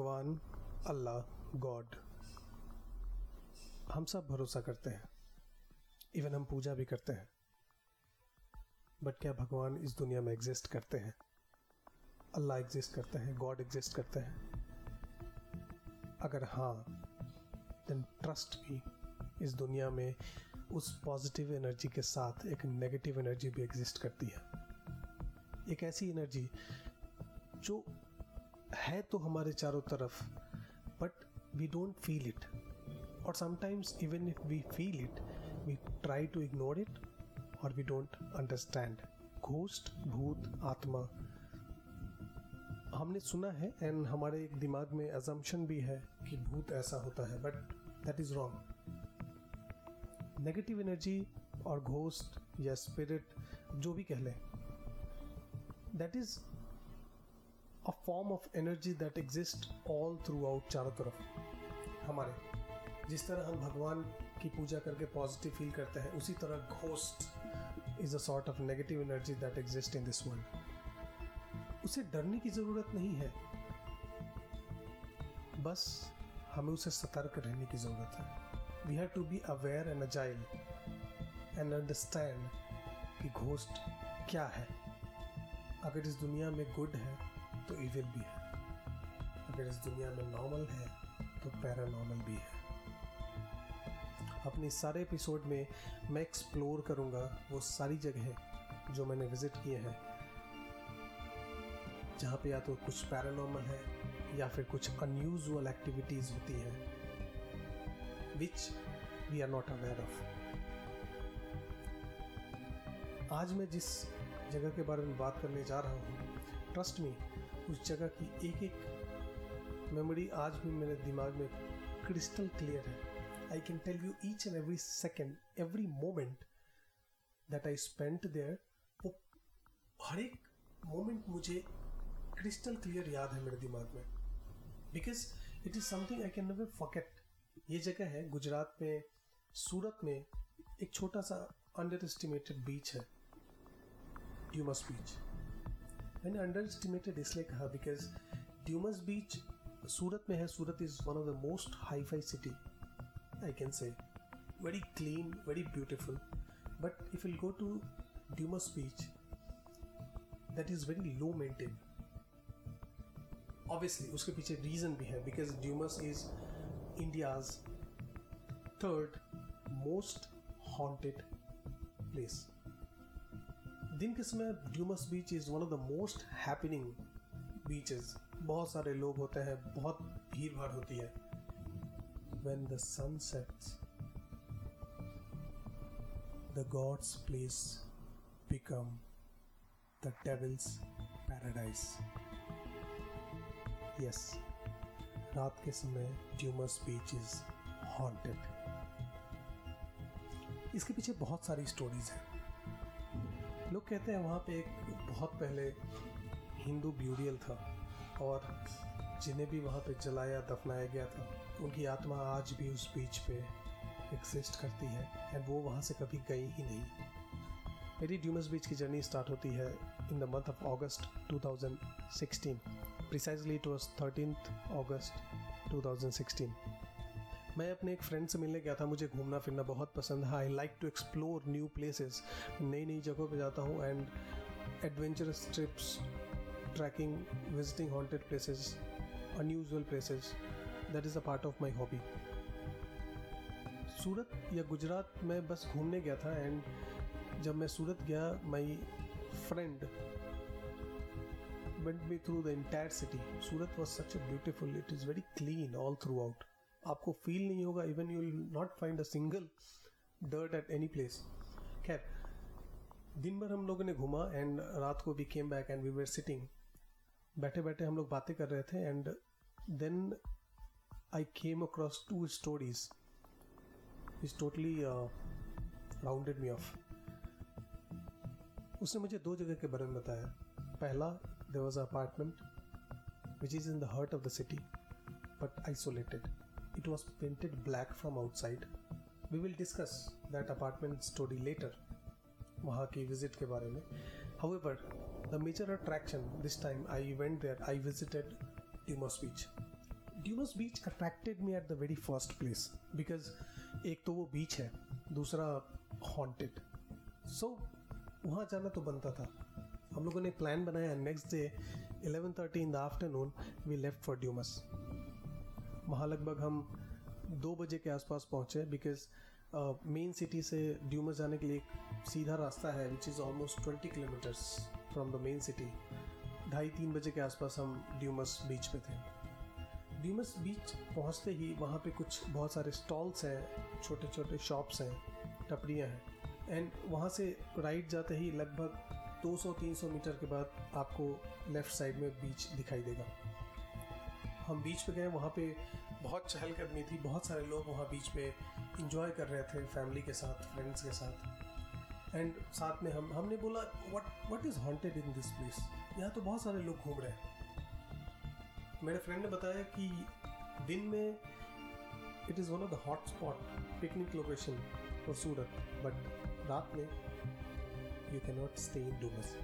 भगवान, अल्लाह, गॉड, हम सब भरोसा करते हैं। इवन हम पूजा भी करते हैं। बट क्या भगवान इस दुनिया में एग्जिस्ट करते हैं? अल्लाह एग्जिस्ट करते हैं, गॉड एग्जिस्ट करते हैं। अगर हाँ देन ट्रस्ट भी इस दुनिया में उस पॉजिटिव एनर्जी के साथ एक नेगेटिव एनर्जी भी एग्जिस्ट करती है। एक ऐसी एनर्जी जो है तो हमारे चारों तरफ़ but we don't feel it और sometimes even if we feel it we try to ignore it और वी डोंट अंडरस्टैंड घोस्ट भूत आत्मा हमने सुना है एंड हमारे एक दिमाग में एजम्पन भी है कि भूत ऐसा होता है but that is wrong negative energy और घोस्ट या स्पिरिट जो भी कह लें that is form of energy that exist all throughout चारों तरफ़, हमारे। जिस तरह हम भगवान की पूजा करके पॉजिटिव फील करते हैं, उसी तरह ghost is a sort of negative energy that exist in this world उसे डरने की ज़रूरत नहीं है। बस हमें उसे सतर्क रहने की ज़रूरत है। We have to be aware and agile and understand कि घोस्ट क्या है। अगर इस दुनिया में गुड है तो इविल भी है। अगर इस दुनिया में नॉर्मल है तो पैरानॉर्मल भी है। अपने सारे एपिसोड में मैं एक्सप्लोर करूँगा वो सारी जगह जो मैंने विज़िट किए हैं, जहाँ पे या तो कुछ पैरानॉर्मल है, या फिर कुछ अनयूजुअल एक्टिविटीज़ होती हैं which we are not aware of आज मैं जिस जगह के बारे में बात करने जा रहा हूँ ट्रस्ट मी उस जगह की एक एक मेमोरी आज भी मेरे दिमाग में क्रिस्टल क्लियर है। I can tell you each and every second every moment that I spent there वो हर एक मोमेंट मुझे क्रिस्टल क्लियर याद है मेरे दिमाग में। Because it is something I can never forget ये जगह है गुजरात में, सूरत में, एक छोटा सा अंडर एस्टिमेटेड बीच है ड्यूमस बीच मैंने अंडर एस्टिमेटेड इसलिए कहा बिकॉज़ ड्यूमस बीच सूरत में है, Surat is one of the most hi fi city I can say very clean very beautiful but if will go to Dumas beach that is very low maintain obviously उसके पीछे reason भी है because Dumas is India's third most haunted place दिन के समय Dumas beach is one of the most happening beaches. बहुत सारे लोग होते हैं, बहुत भीड़ भाड़ होती है। When the sets the god's place become the devil's paradise yes रात के समय ड्यूमस बीच इज़ हॉन्टेड इसके पीछे बहुत सारी स्टोरीज हैं। लोग कहते हैं वहाँ पे एक बहुत पहले हिंदू ब्यूरियल था और जिन्हें भी वहाँ पे जलाया, दफनाया गया था, उनकी आत्मा आज भी उस बीच पे एग्जिस्ट करती है एंड वो वहाँ से कभी गई ही नहीं। मेरी ड्यूमस बीच की जर्नी स्टार्ट होती है in the month of August 2016 precisely it was thirteen August 2016 मैं अपने एक फ्रेंड से मिलने गया था मुझे घूमना फिरना बहुत पसंद है I like to explore new places नई नई जगहों पे जाता हूँ and adventurous trips trekking visiting haunted places unusual places that is a part of my hobby Surat या गुजरात में बस घूमने गया था एंड जब मैं सूरत गया my friend went me through the entire city. Surat was such a beautiful, it is very clean all throughout. आपको फील नहीं होगा even you will not find a single dirt at any place खैर, दिन भर हम लोगों ने घूमा एंड रात को we came back and we were sitting बैठे बैठे हम लोग बातें कर रहे थे and then I came across two stories is totally rounded me off उसने मुझे दो जगह के बारे में बताया. पहला there was a apartment which is in the heart of the city but isolated was painted black from outside. We will discuss that apartment story later. वहाँ की विज़िट के बारे में However, the major attraction this time I went there, I visited Timos Beach. Dumas beach attracted me at the very first place because एक तो वो बीच है दूसरा हॉन्टेड सो वहाँ जाना तो बनता था हम लोगों ने प्लान बनाया next day 11:30 in the afternoon we left for Dumas वहाँ लगभग हम दो बजे के आसपास पहुँचे बिकॉज़ मेन सिटी से ड्यूमस जाने के लिए एक सीधा रास्ता है which is almost twenty kilometres from the main city ढाई तीन बजे के आसपास हम ड्यूमस बीच पे थे। ड्यूमस बीच पहुँचते ही वहाँ पे कुछ बहुत सारे स्टॉल्स हैं छोटे छोटे शॉप्स हैं टपड़ियाँ हैं। एंड वहाँ से राइट जाते ही लगभग 200-300 मीटर के बाद आपको लेफ़्ट साइड में बीच दिखाई देगा। हम बीच पे गए, वहाँ पे बहुत चहलकदमी थी। बहुत सारे लोग वहाँ बीच पे इंजॉय कर रहे थे फैमिली के साथ फ्रेंड्स के साथ। एंड साथ में हम हमने बोला what what is haunted in this place यहाँ तो बहुत सारे लोग घूम रहे हैं। मेरे फ्रेंड ने बताया कि दिन में it is one of the hot spot picnic location for Surat but रात में you can not stay in Dumas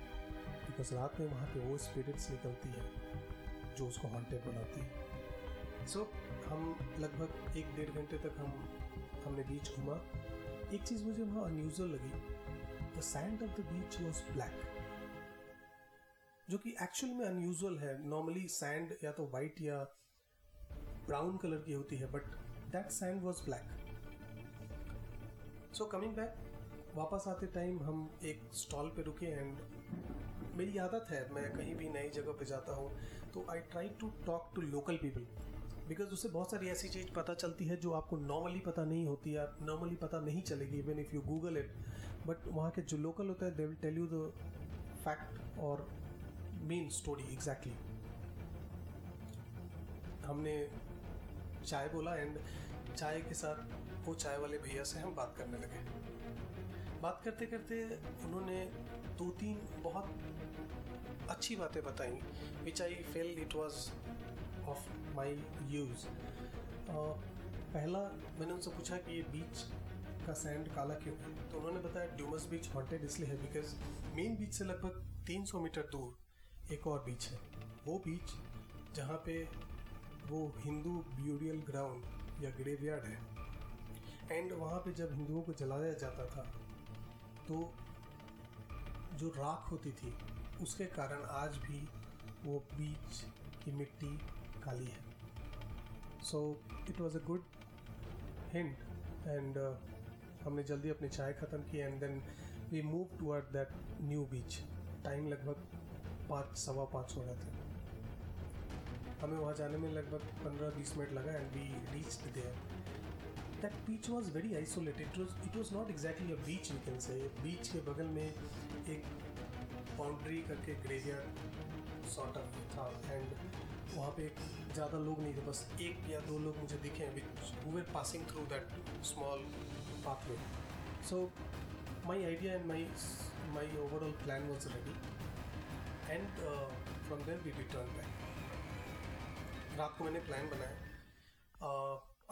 because रात में वहाँ पे वो स्पिरिट्स निकलती है जो उसको हॉन्टेड बनाती है। सो so, हम लगभग एक डेढ़ घंटे तक हम, हमने बीच घूमा। एक चीज़ मुझे वहाँ अनयूजल लगी। The sand of the beach was black जो कि एक्चुअल में अनयूजल है। नॉर्मली सैंड या तो वाइट या ब्राउन कलर की होती है but that sand was black so coming back वापस आते टाइम हम एक स्टॉल पे रुके एंड मेरी आदत है, मैं कहीं भी नई जगह पे जाता हूँ तो I try to talk to local people because उससे बहुत सारी ऐसी चीज़ पता चलती है जो आपको नॉर्मली पता नहीं होती है नॉर्मली पता नहीं चलेगी even if you Google it but वहाँ के जो लोकल होता है they will tell you the fact और मेन स्टोरी एग्जैक्टली हमने चाय बोला एंड चाय के साथ वो चाय वाले भैया से हम बात करने लगे। बात करते करते उन्होंने दो तीन बहुत अच्छी बातें बताई। Which I felt it was of my use पहला मैंने उनसे पूछा कि ये बीच का सैंड काला क्यों है? तो उन्होंने बताया ड्यूमस बीच हॉन्टेड इसलिए है बिकॉज़ मेन बीच से लगभग 300 मीटर दूर एक और बीच है। वो बीच जहाँ पे वो हिंदू ब्यूरियल ग्राउंड या ग्रेवयार्ड है। एंड वहाँ पे जब हिंदुओं को जलाया जाता था तो जो राख होती थी, उसके कारण आज भी वो बीच की मिट्टी काली है। So it was a good hint and हमने जल्दी अपनी चाय ख़त्म की and then we move toward that new beach time लगभग पाँच, सवा पाँच हो रहे थे। हमें वहाँ जाने में लगभग पंद्रह, बीस मिनट लगा and we reach there that beach was very isolated it was it was not exactly a beach we can say beach के बगल में एक बाउंड्री करके ग्रेवियर सॉर्ट ऑफ़ था एंड वहाँ पे ज़्यादा लोग नहीं थे बस एक या दो लोग मुझे दिखे which who were passing through that small pathway. So my idea and my my overall plan was ready, and uh, from there we returned back. रात को मैंने प्लान बनाया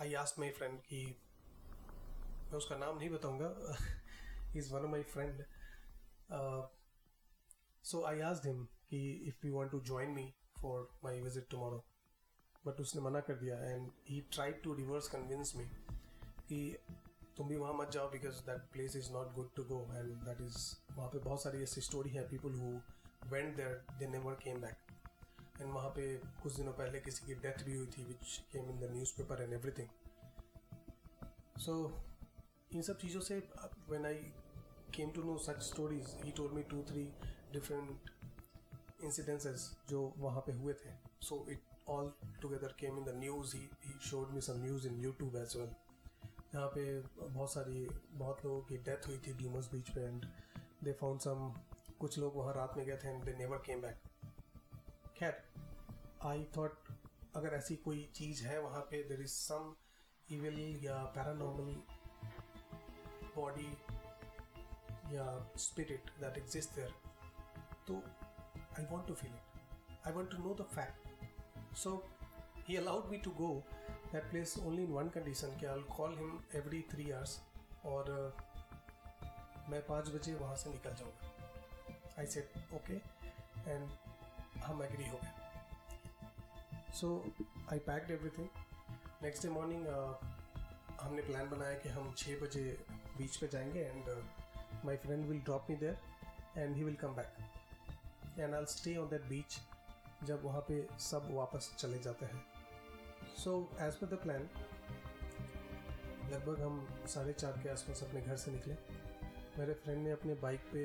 आई आस्ट माई फ्रेंड कि मैं उसका नाम नहीं बताऊँगा is one of my friend so I asked him कि if you want to join me for my visit tomorrow but उसने मना कर दिया and he try to reverse convince me कि तुम भी वहाँ मत जाओ because that place is not good to go and that is वहाँ पे बहुत सारी ऐसी स्टोरी है people who went there they never came back and वहाँ पे कुछ दिनों पहले किसी की डेथ भी हुई थी which came in the newspaper and everything so इन सब चीज़ों से when I came to know such stories he told me two three different incidences जो वहाँ पे हुए थे। So it all together came in the news he showed me some news in YouTube as well यहाँ पे बहुत सारी, बहुत लोगों की डेथ हुई थी ड्यूमस बीच पे एंड दे फाउंड सम कुछ लोग वहाँ रात में गए थे and they never came back खैर आई थॉट अगर ऐसी कोई चीज़ है वहाँ पे देर इज़ सम इविल या पैरानॉर्मल बॉडी या स्पिरिट दैट एग्जिस्ट देयर तो I want to feel it I want to know the fact so he allowed me to go that place only in one condition कि I'll call him every three hours और uh, मैं पाँच बजे वहाँ से निकल जाऊँगा। आई सेड ओके एंड हम एग्री हो गए। So I packed everything next day morning हमने प्लान बनाया कि हम छः बजे बीच पे जाएँगे and my friend will drop me there and he will come back and I stay on that beach जब वहाँ पे सब वापस चले जाते हैं। So as per the plan लगभग हम साढ़े चार के आसपास अपने घर से निकले। मेरे फ्रेंड ने अपने बाइक पे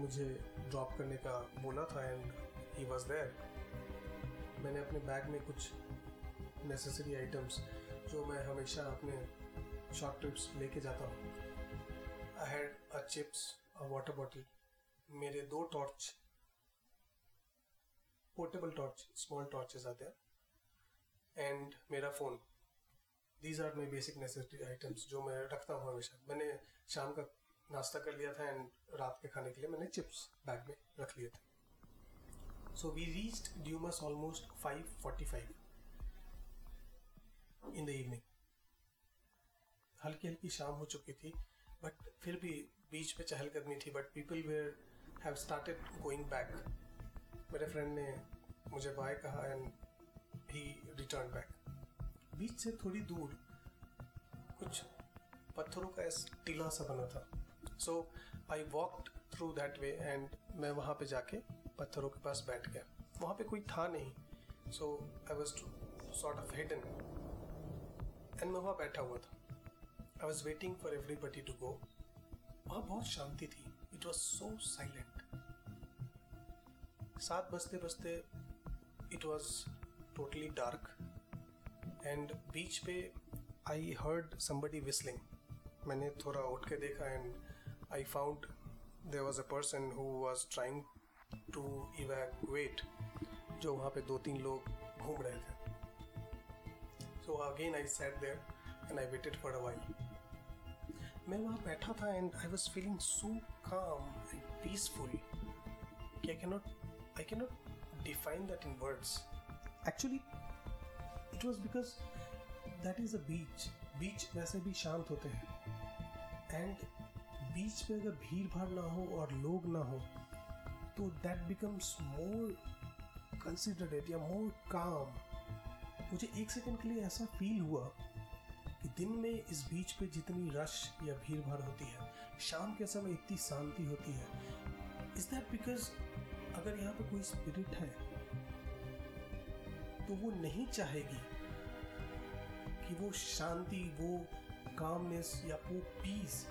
मुझे ड्रॉप करने का बोला था एंड ही वॉज़ देयर मैंने अपने बैग में कुछ नेसेसरी आइटम्स जो मैं हमेशा अपने शॉर्ट ट्रिप्स लेके जाता हूँ। I had a chips a water bottle मेरे दो torch portable torch small torches आते हैं एंड मेरा phone these are my basic necessary items जो मैं रखता हूँ हमेशा। मैंने शाम का नाश्ता कर लिया था एंड रात के खाने के लिए मैंने चिप्स बैग में रख लिए थे। So we reached Dumas almost 5:45 in the evening. हल्की हल्की शाम हो चुकी थी बट फिर भी बीच पे चहलकदमी थी but people were have started going back मेरे फ्रेंड ने मुझे बाय कहा and he return back beach से थोड़ी दूर कुछ पत्थरों का टीला सा बना था। So I walked through that way and मैं वहाँ पे जाके पत्थरों के पास बैठ गया। वहाँ पे कोई था नहीं। So I was sort of hidden and मैं वहाँ बैठा हुआ था। I was waiting for everybody to go वहाँ बहुत शांति थी। इट वॉज़ सो साइलेंट सात बजते बजते it was totally dark and beach पे आई हर्ड समबडी विस्लिंग मैंने थोड़ा उठ के देखा and I found there was a person who was trying to evacuate जो वहाँ पे दो तीन लोग घूम रहे थे। So again I sat there and I waited for a while मैं वहाँ बैठा था and I was feeling so calm and peaceful कि I cannot I cannot define that in words actually it was because that is a beach beach वैसे भी शांत होते हैं। एंड बीच पे अगर भीड़ भाड़ ना हो और लोग ना हो तो दैट बिकम्स मोर कंसिडरेट या मोर काम मुझे एक सेकंड के लिए ऐसा फील हुआ कि दिन में इस बीच पे जितनी रश या भीड़ भाड़ होती है, शाम के समय इतनी शांति होती है। इज़ दैट बिकॉज़ अगर यहाँ पे कोई स्पिरिट है तो वो नहीं चाहेगी कि वो शांति, वो कामनेस या वो पीस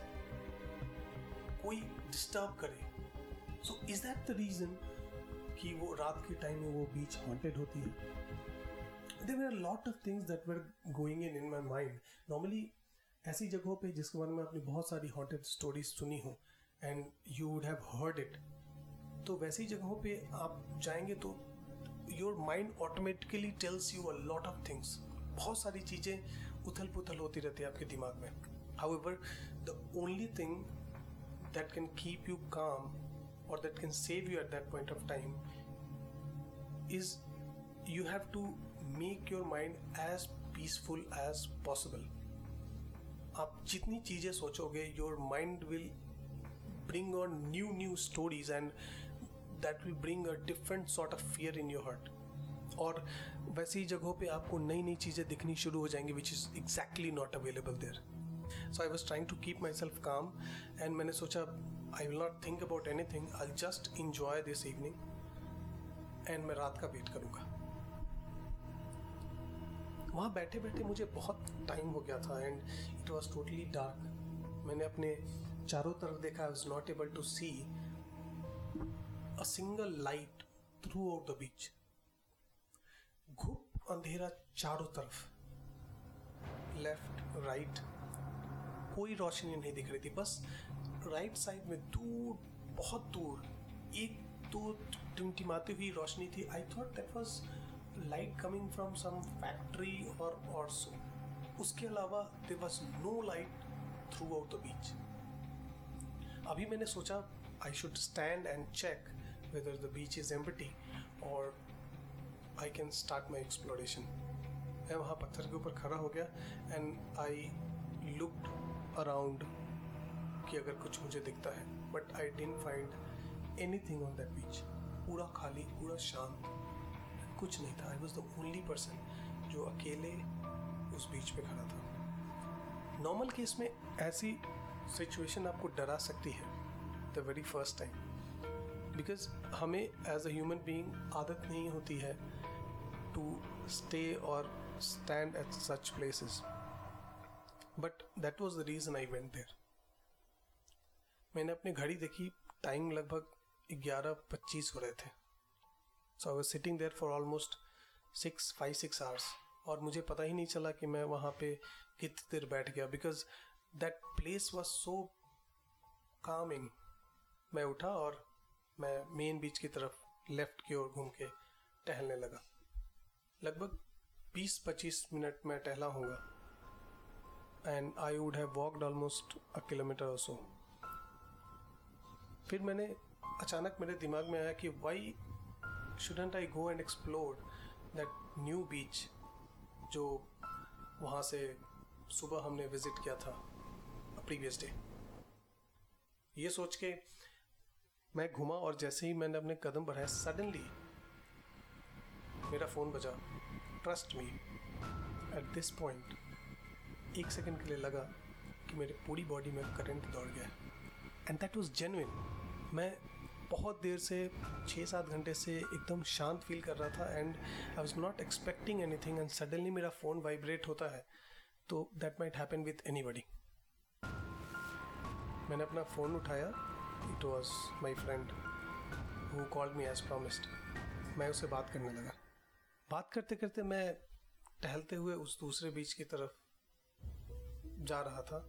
कोई डिस्टर्ब करे। So is that the reason कि वो रात के टाइम में वो बीच हॉन्टेड होती है? There were lot of things that were going in in my mind normally ऐसी जगहों पे जिसके बारे में आपने बहुत सारी हॉन्टेड स्टोरीज सुनी हो and you would have heard it तो वैसी जगहों पे आप जाएँगे तो your mind automatically tells you a lot of things बहुत सारी चीज़ें उथल पुथल होती रहती है आपके दिमाग में. However the only thing that can keep you calm और that can save you at that point of time is you have to make your mind as peaceful as possible आप जितनी चीज़ें सोचोगे your mind will bring on new new stories and that will bring a different sort of fear in your heart और वैसी जगहों पे आपको नई नई चीज़ें दिखनी शुरू हो जाएँगी which is exactly not available there so I was trying to keep myself calm and मैंने सोचा I will not think about anything I just enjoy this evening and मैं रात का वेट करूँगा. वहाँ बैठे बैठे मुझे बहुत टाइम हो गया था and it was totally dark मैंने अपने चारों तरफ़ देखा I was not able to see single light throughout the beach घुप अंधेरा चारों तरफ़। लेफ़्ट राइट कोई रोशनी नहीं दिख रही थी, बस राइट साइड में दूर, बहुत दूर, एक, दो टिमटिमाती हुई रोशनी थी। I thought that was light coming from some factory और और सो उसके अलावा there was no light throughout the beach अभी मैंने सोचा I should stand and check whether the beach is empty और I can start my exploration मैं वहाँ पत्थर के ऊपर खड़ा हो गया एंड आई लुकड अराउंड कि अगर कुछ मुझे दिखता है but I didn't find anything on that beach पूरा खाली, पूरा शांत, कुछ नहीं था. I was the only person जो अकेले उस बीच पे खड़ा था. नॉर्मल केस में ऐसी सिचुएशन आपको डरा सकती है the very first time because हमें एज अ ह्यूमन आदत नहीं होती है टू स्टे और stand at such places but that was the reason I went there मैंने अपनी घड़ी देखी टाइम लगभग ग्यारह पच्चीस हो रहे थे। So I was sitting there for almost six five six hours और मुझे पता ही नहीं चला कि मैं वहाँ पे कितनी देर बैठ गया। Because that place was so calming मैं उठा और मैं मेन बीच की तरफ़ लेफ़्ट की ओर घूम के टहलने लगा। लगभग 20-25 मिनट में टहला होगा। And I would have walked almost a kilometre और सो फिर मैंने अचानक मेरे दिमाग में आया कि why shouldn't I go and explore that new beach जो वहाँ से सुबह हमने विज़िट किया था प्रीवियस डे ये सोच के मैं घुमा और जैसे ही मैंने अपने कदम बढ़ाए सडनली मेरा फ़ोन बजा। Trust me at this point एक सेकंड के लिए लगा कि मेरे पूरी बॉडी में करंट दौड़ गया एंड दैट वाज जेन्युइन मैं बहुत देर से छः सात घंटे से एकदम शांत फील कर रहा था and I was not expecting anything and suddenly मेरा फ़ोन वाइब्रेट होता है तो that might happen with anybody मैंने अपना फ़ोन उठाया it was my friend who called me as promised मैं उससे बात करने लगा। बात करते करते मैं टहलते हुए उस दूसरे बीच की तरफ़ जा रहा था।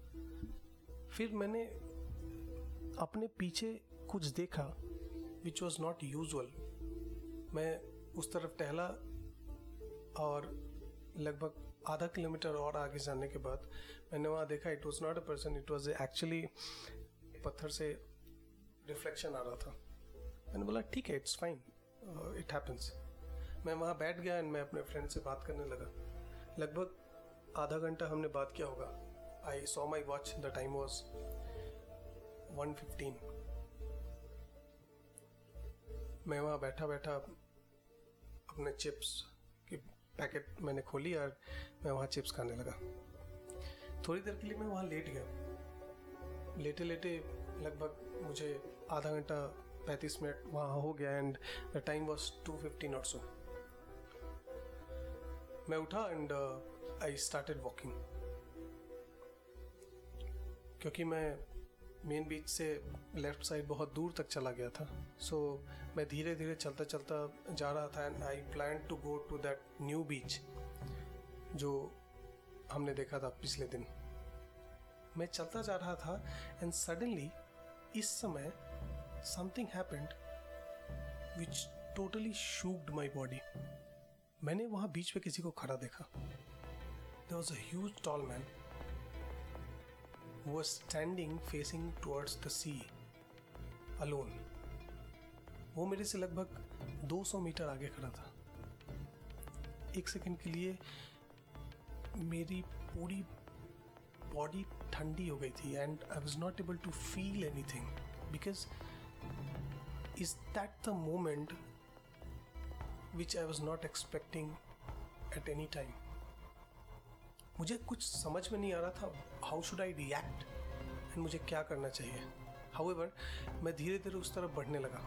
फिर मैंने अपने पीछे कुछ देखा विच वॉज़ नॉट यूजल मैं उस तरफ़ टहला और लगभग आधा किलोमीटर और आगे जाने के बाद मैंने वहाँ देखा it was not a person it was actually पत्थर से रिफ्लेक्शन आ रहा था। मैंने बोला ठीक है इट्स फाइन इट हैपन्स मैं वहाँ बैठ गया एंड मैं अपने फ्रेंड से बात करने लगा। लगभग आधा घंटा हमने बात किया होगा। I saw my watch the time was one fifteen मैं वहाँ बैठा बैठा अपने चिप्स की पैकेट मैंने खोली और मैं वहाँ चिप्स खाने लगा। थोड़ी देर के लिए मैं वहाँ लेट गया। लेटे लेटे लगभग मुझे आधा घंटा पैंतीस मिनट वहाँ हो गया and the time was two fifteen और सो मैं उठा एंड आई स्टार्टेड वॉकिंग क्योंकि मैं मेन बीच से लेफ़्ट साइड बहुत दूर तक चला गया था। सो so, मैं धीरे धीरे चलता चलता जा रहा था and I plan to go to that new beach जो हमने देखा था पिछले दिन। मैं चलता जा रहा था एंड सडनली इस समय something happened which totally shocked my body मैंने वहाँ बीच पे किसी को खड़ा देखा। There was a tall man was standing facing towards the sea alone. वो मेरे से लगभग 200 मीटर आगे खड़ा था। एक सेकंड के लिए मेरी पूरी बॉडी ठंडी हो गई थी and I was not able to feel anything because is that the moment which I was not expecting at any time मुझे कुछ समझ में नहीं आ रहा था how should I react and मुझे क्या करना चाहिए? हाउ एवर मैं धीरे धीरे उस तरफ़ बढ़ने लगा।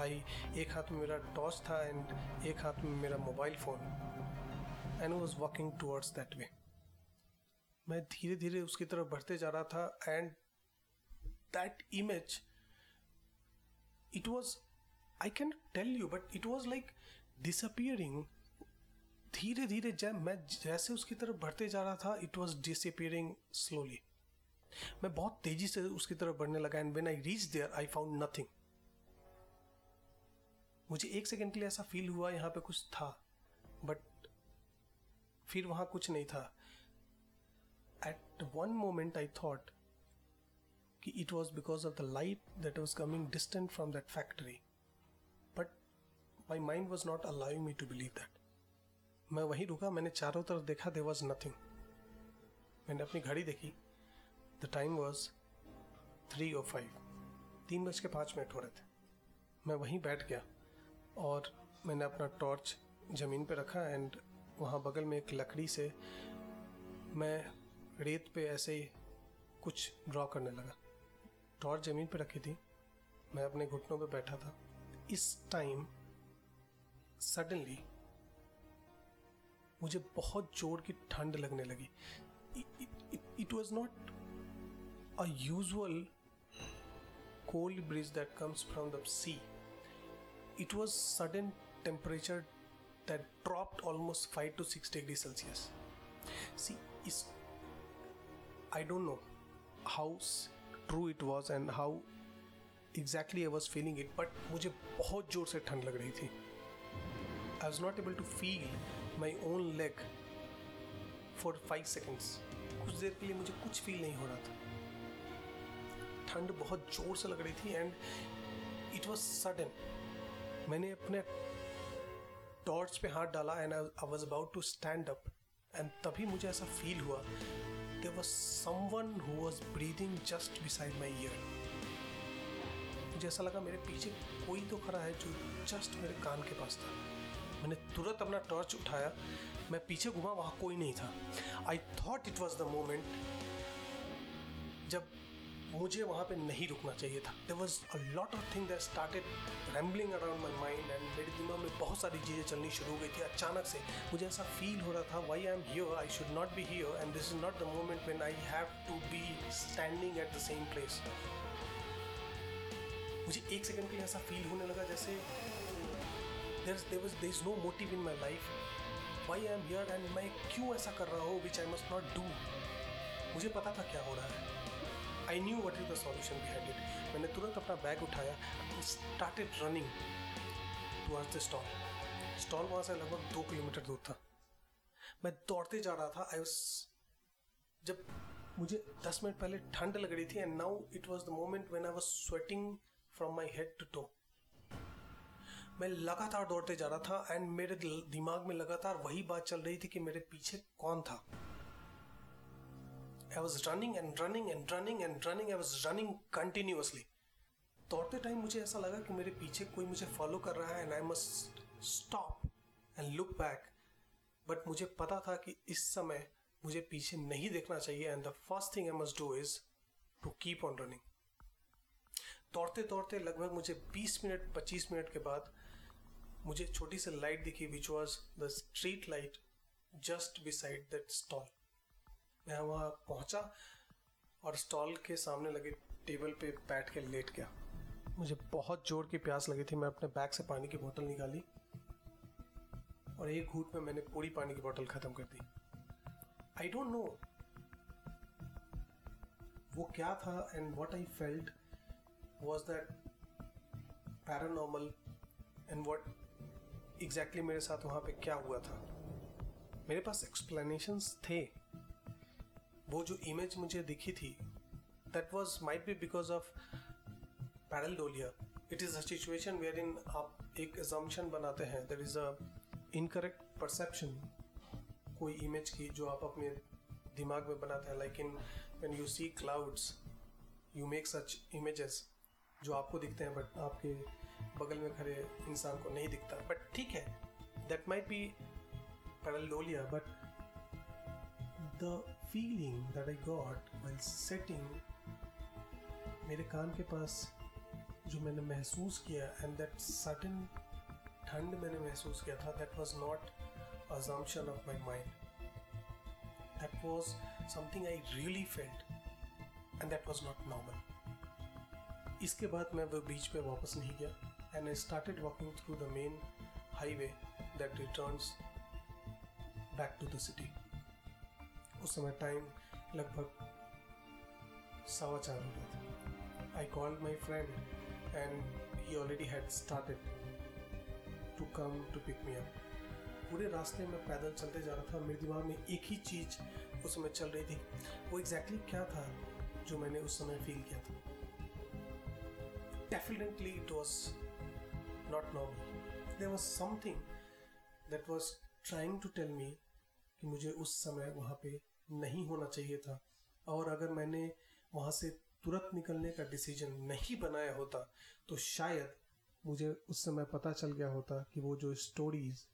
आई एक हाथ में मेरा टॉर्च था एंड एक हाथ में मेरा mobile phone and was walking towards that way मैं धीरे धीरे उसकी तरफ़ बढ़ते जा रहा था and that image it was I can tell you but it was like disappearing धीरे धीरे जब मैं जैसे उसकी तरफ़ बढ़ते जा रहा था इट वॉज़ डिसअपियरिंग स्लोली मैं बहुत तेज़ी से उसकी तरफ़ बढ़ने लगा and when I reach there I found nothing मुझे एक सेकेंड के लिए ऐसा फील हुआ, यहाँ पे कुछ था बट फिर वहाँ कुछ नहीं था। At one moment I thought कि it was because of the light that was coming distant from that factory but my mind was not allowing me to believe that मैं वहीं रुका, मैंने चारों तरफ़ देखा दे वॉज़ नथिंग मैंने अपनी घड़ी देखी। The time was three o five तीन बज के पाँच मिनट हो रहे थे। मैं वहीं बैठ गया और मैंने अपना टॉर्च ज़मीन पर रखा एंड वहाँ बगल में एक लकड़ी से मैं रेत पे ऐसे ही कुछ ड्रॉ करने लगा। टॉर्च ज़मीन पे रखी थी। मैं अपने घुटनों पे बैठा था। इस टाइम सडनली मुझे बहुत ज़ोर की ठंड लगने लगी। It was not a usual cold breeze that comes from the sea it was sudden temperature that dropped almost five to six degree Celsius see is I don't know how true it was and how exactly I was feeling it, but मुझे बहुत ज़ोर से ठंड लग रही थी। I was not able to feel my own leg for five seconds कुछ देर के लिए मुझे कुछ फील नहीं हो रहा था। ठंड बहुत ज़ोर से लग रही थी एंड इट वॉज़ सडन मैंने अपने टॉर्च पे हाथ डाला and I was about to stand up and तभी मुझे ऐसा फील हुआ। देर was someone who was breathing just beside my ear. मुझे ऐसा लगा मेरे पीछे कोई तो खड़ा है जो जस्ट मेरे कान के पास था मैंने तुरंत अपना टॉर्च उठाया, मैं पीछे घुमा, वहाँ कोई नहीं था I thought it was the moment मुझे वहाँ पे नहीं रुकना चाहिए था। There was a lot of thing that started rambling around my mind and मेरे दिमाग में बहुत सारी चीज़ें चलनी शुरू हो गई थी अचानक से। मुझे ऐसा फील हो रहा था why I am here I should not be here and this is not the moment when I have to be standing at the same place मुझे एक सेकंड के लिए ऐसा फील होने लगा जैसे there was there is no motive in my life why I am here and मैं क्यों ऐसा कर रहा हूँ which I must not do मुझे पता था क्या हो रहा है। I knew what is the solution behind it मैंने तुरंत अपना बैग उठाया started running towards the stall stall वहाँ से लगभग दो किलोमीटर दूर था। मैं दौड़ते जा रहा था। आई वॉज़ जब मुझे दस मिनट पहले ठंड लग रही थी and now it was the moment when I was sweating from my head to toe मैं लगातार दौड़ते जा रहा था एंड मेरे दिमाग में लगातार वही बात चल रही थी कि मेरे पीछे कौन था। I was running and running and running and running. I was running continuously. दौड़ते टाइम मुझे ऐसा लगा कि मेरे पीछे कोई मुझे फॉलो कर रहा है and I must stop and look back but मुझे पता था कि इस समय मुझे पीछे नहीं देखना चाहिए and the first thing I must do is to keep on running दौड़ते दौड़ते लगभग मुझे 20 मिनट 25 मिनट के बाद मुझे छोटी सी लाइट दिखी which was the street light just beside that stall मैं वहाँ पहुँचा और स्टॉल के सामने लगे टेबल पे बैठ के लेट गया। मुझे बहुत ज़ोर की प्यास लगी थी, मैं अपने बैग से पानी की बोतल निकाली और एक घूट में मैंने पूरी पानी की बोतल ख़त्म कर दी। आई डोंट नो वो क्या था and what I felt was that paranormal and what exactly मेरे साथ वहाँ पे क्या हुआ था। मेरे पास एक्सप्लेनेशंस थे। वो जो इमेज मुझे दिखी थी that was might be because of pareidolia it is a situation wherein आप एक एजम्पन बनाते हैं. There is a incorrect perception कोई इमेज की जो आप अपने दिमाग में बनाते हैं. Like in when you see clouds you make such images जो आपको दिखते हैं बट आपके बगल में खड़े इंसान को नहीं दिखता. बट ठीक है that might be pareidolia but the feeling that I got while sitting मेरे कान के पास जो मैंने महसूस किया एंड दैट सडन ठंड मैंने महसूस किया था that was not assumption of my mind that was something I really felt and that was not normal इसके बाद मैं वो बीच पे वापस नहीं गया and I started walking through the main highway that returns back to the city उस समय टाइम लगभग सवा चार रहा था। I called my friend and he already had started to come to pick me up पूरे रास्ते में पैदल चलते जा रहा था। मेरे दिमाग में एक ही चीज़ उस समय चल रही थी। वो एग्जैक्टली exactly क्या था जो मैंने उस समय फील किया था? Definitely it was not normal there was something that was trying to tell me कि मुझे उस समय वहाँ पे नहीं होना चाहिए था। और अगर मैंने वहाँ से तुरंत निकलने का डिसीज़न नहीं बनाया होता तो शायद मुझे उस समय पता चल गया होता कि वो जो स्टोरीज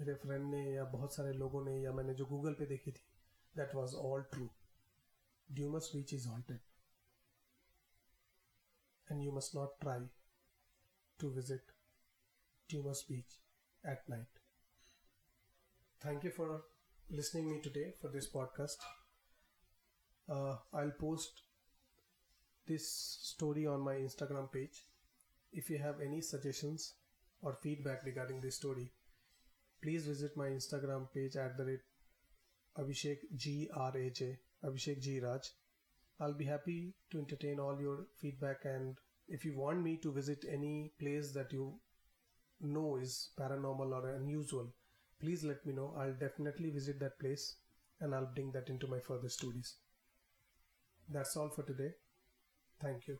मेरे फ्रेंड ने या बहुत सारे लोगों ने या मैंने जो गूगल पे देखी थी that was all true Dumas beach is haunted and you must not try to visit Dumas beach at night thank you for listening me today for this podcast. Uh, i'll post this story on my instagram page. If you have any suggestions or feedback regarding this story please visit my instagram page at the rate abhishek g r a j abhishek g raj. I'll be happy to entertain all your feedback and if you want me to visit any place that you know is paranormal or unusual please let me know. I'll definitely visit that place and I'll bring that into my further studies. That's all for today. Thank you.